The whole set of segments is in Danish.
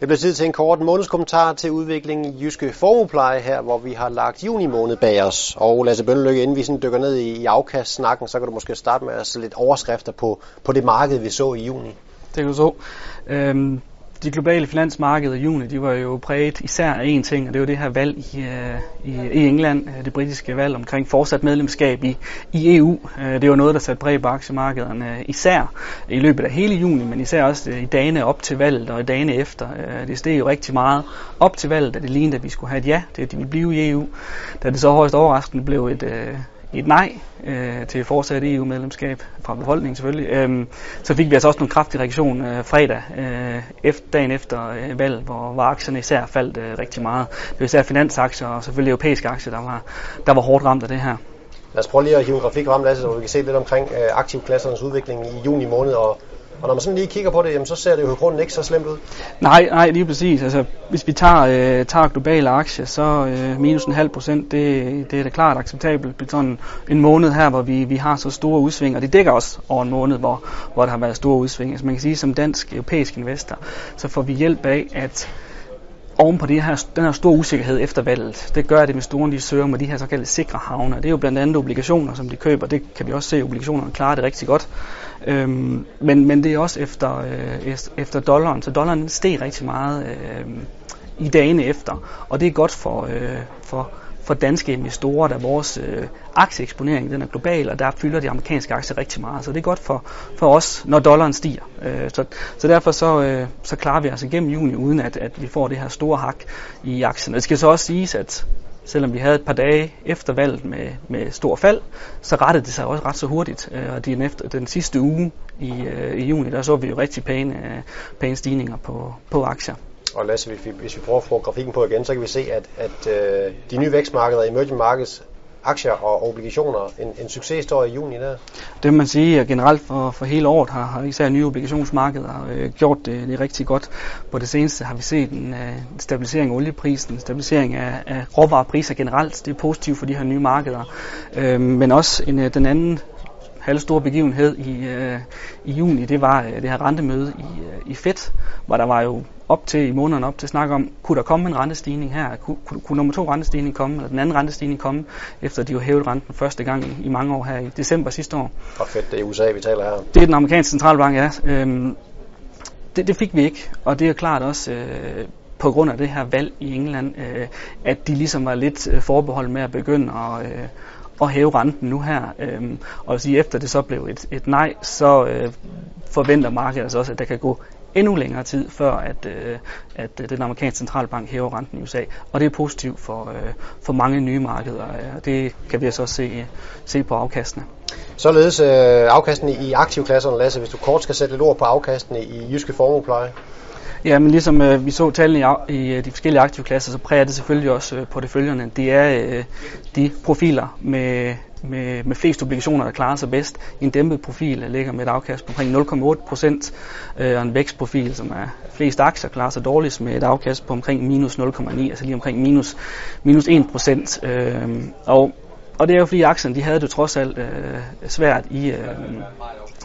Det bliver tid til en kort månedskommentar til udviklingen i Jyske Formuepleje her, hvor vi har lagt juni måned bag os. Og Lasse Bønnelykke, inden vi sådan dykker ned i, i afkastsnakken, så kan du måske starte med at sætte lidt overskrifter på, på det marked, vi så i juni. Det kan du så. Øhm, de globale finansmarkeder i juni, de var jo præget især af én ting, og det var det her valg i, øh, i, i England, øh, det britiske valg omkring fortsat medlemskab i, i EU. Øh, det var noget, der satte præg på aktiemarkederne, især i løbet af hele juni, men især også i dagene op til valget og i dagene efter. Det steg jo rigtig meget op til valget, da det lignede, at vi skulle have et ja, det at de ville blive i EU. Da det så højst overraskende blev et, et nej øh, til fortsat EU-medlemskab fra befolkningen selvfølgelig, øh, så fik vi altså også en kraftig reaktion øh, fredag, øh, efter, dagen efter øh, valget, hvor, hvor aktierne især faldt øh, rigtig meget. Det var især finansaktier og selvfølgelig europæiske aktier, der var, der var hårdt ramt af det her. Lad os prøve lige at hive en grafik frem, Lasse, så vi kan se lidt omkring øh, aktivklassernes udvikling i juni måned, og og når man sådan lige kigger på det, jamen, så ser det jo i grunden ikke så slemt ud. Nej, nej, lige præcis. Altså, hvis vi tager, øh, tager globale aktier, så øh, minus en halv procent, det, det er da klart acceptabelt. Det sådan en måned her, hvor vi, vi har så store udsving, og det dækker også over en måned, hvor, hvor der har været store udsving. Altså man kan sige, som dansk europæisk investor, så får vi hjælp af, at oven på det her, den her store usikkerhed efter valget, det gør, at investorerne de søger med de her såkaldte sikre havne. Det er jo blandt andet obligationer, som de køber. Det kan vi også se, at obligationerne klarer det rigtig godt. Øhm, men, men det er også efter, øh, efter dollaren. Så dollaren steg rigtig meget øh, i dagene efter. Og det er godt for, øh, for, for danske investorer, da vores øh, aktieeksponering den er global, og der fylder de amerikanske aktier rigtig meget. Så det er godt for, for os, når dollaren stiger. Øh, så, så derfor så, øh, så klarer vi os altså igennem juni, uden at, at vi får det her store hak i aktierne. Det skal så også siges, at selvom vi havde et par dage efter valget med, med stor fald, så rettede det sig også ret så hurtigt. Øh, og den, efter, den sidste uge i, øh, i juni, der så vi jo rigtig pæne, øh, pæne stigninger på, på aktier. Og Lasse, hvis vi, hvis vi prøver at få grafikken på igen, så kan vi se, at, at øh, de nye vækstmarkeder, emerging markets, aktier og obligationer en, en succeshistorie i juni der? Det man sige, at generelt for, for hele året har, har især nye obligationsmarkeder øh, gjort det, det rigtig godt. På det seneste har vi set en øh, stabilisering af olieprisen, en stabilisering af, af råvarepriser generelt. Det er positivt for de her nye markeder. Øh, men også en, øh, den anden halvstore begivenhed i, øh, i juni, det var øh, det her rentemøde i, øh, i FED, hvor der var jo op til i månederne op til at snakke om, kunne der komme en rentestigning her? Kunne, kunne, kunne nummer to rentestigning komme, eller den anden rentestigning komme, efter de jo hævet renten første gang i, i mange år her i december sidste år? Og fedt, det er USA, vi taler her. Det er den amerikanske centralbank, ja. Øhm, det, det fik vi ikke, og det er klart også øh, på grund af det her valg i England, øh, at de ligesom var lidt øh, forbeholdt med at begynde at, øh, at hæve renten nu her. Øhm, og sige, efter det så blev et, et nej, så øh, forventer markedet altså også, at der kan gå endnu længere tid, før at, øh, at øh, den amerikanske centralbank hæver renten i USA. Og det er positivt for, øh, for mange nye markeder, og øh, det kan vi altså også se, se på afkastene. Således øh, i aktivklasserne, Lasse, hvis du kort skal sætte lidt ord på afkastene i jyske formuepleje. Ja, men ligesom øh, vi så tallene i, i øh, de forskellige aktivklasser, så præger det selvfølgelig også øh, porteføljerne. Det er øh, de profiler med, med, med flest obligationer, der klarer sig bedst. En dæmpet profil øh, ligger med et afkast på omkring 0,8 procent, øh, og en vækstprofil, som er flest aktier, klarer sig dårligst med et afkast på omkring minus 0,9, altså lige omkring minus, minus 1 procent. Øh, og, og det er jo fordi aktierne, de havde det trods alt øh, svært i, øh,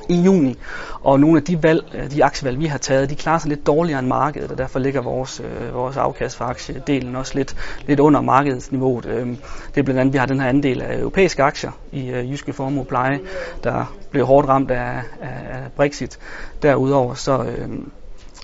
i juni. Og nogle af de valg, øh, de aktievalg, vi har taget, de klarer sig lidt dårligere end markedet, og derfor ligger vores, øh, vores afkast for aktiedelen også lidt, lidt under markedsniveauet. Øh, det er blandt andet, vi har den her andel af europæiske aktier i øh, Jyske Formue Pleje, der blev hårdt ramt af, af Brexit. Derudover så, øh,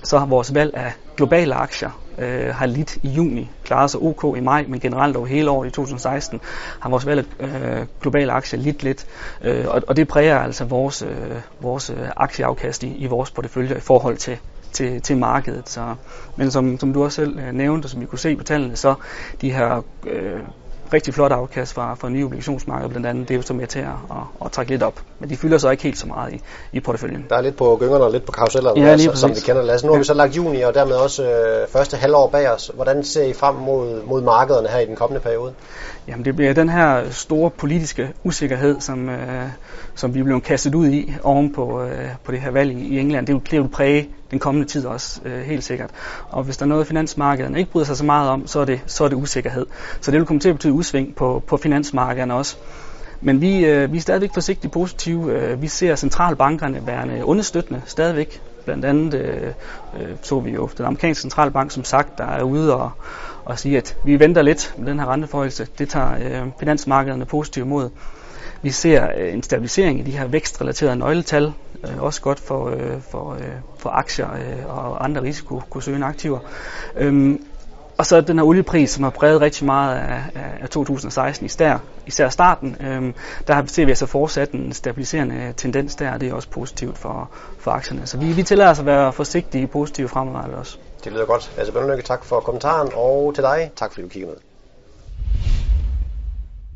så har vores valg af globale aktier øh, har lidt i juni, klaret sig ok i maj, men generelt over hele året i 2016 har vores valg øh, globale aktier lidt lidt, øh, og, og det præger altså vores, øh, vores øh, aktieafkast i, i vores portefølje i forhold til til, til markedet. Så, men som, som du også selv øh, nævnte, og som vi kunne se på tallene, så de her øh, rigtig flot afkast fra, fra nye obligationsmarkeder blandt andet. Det er jo så med til at, at, at trække lidt op. Men de fylder så ikke helt så meget i, i porteføljen. Der er lidt på gyngerne og lidt på karusellerne, ja, altså, som vi kender. Os, nu har ja. vi så lagt juni og dermed også øh, første halvår bag os. Hvordan ser I frem mod, mod markederne her i den kommende periode? Jamen det bliver den her store politiske usikkerhed, som, øh, som vi bliver kastet ud i oven på, øh, på det her valg i England. Det vil, det vil præge den kommende tid også, øh, helt sikkert. Og hvis der er noget, finansmarkederne ikke bryder sig så meget om, så er det, så er det usikkerhed. Så det vil komme til at betyde udsving på, på finansmarkederne også. Men vi, øh, vi er stadigvæk forsigtigt positive. Øh, vi ser centralbankerne værende understøttende stadigvæk. Blandt andet øh, øh, så vi jo den amerikanske centralbank, som sagt, der er ude og, og sige, at vi venter lidt med den her renteforhøjelse. Det tager øh, finansmarkederne positivt imod. Vi ser øh, en stabilisering i de her vækstrelaterede nøgletal, øh, også godt for, øh, for, øh, for aktier øh, og andre risikosøgende aktiver. Øhm, og så den her oliepris, som har præget rigtig meget af, af 2016, især, især starten, øhm, der ser vi altså fortsat en stabiliserende tendens der, og det er også positivt for, for aktierne. Så vi, vi tillader os at være forsigtige positive fremadrettet også. Det lyder godt. Altså, Bønderlykke, tak for kommentaren, og til dig, tak fordi du kiggede med.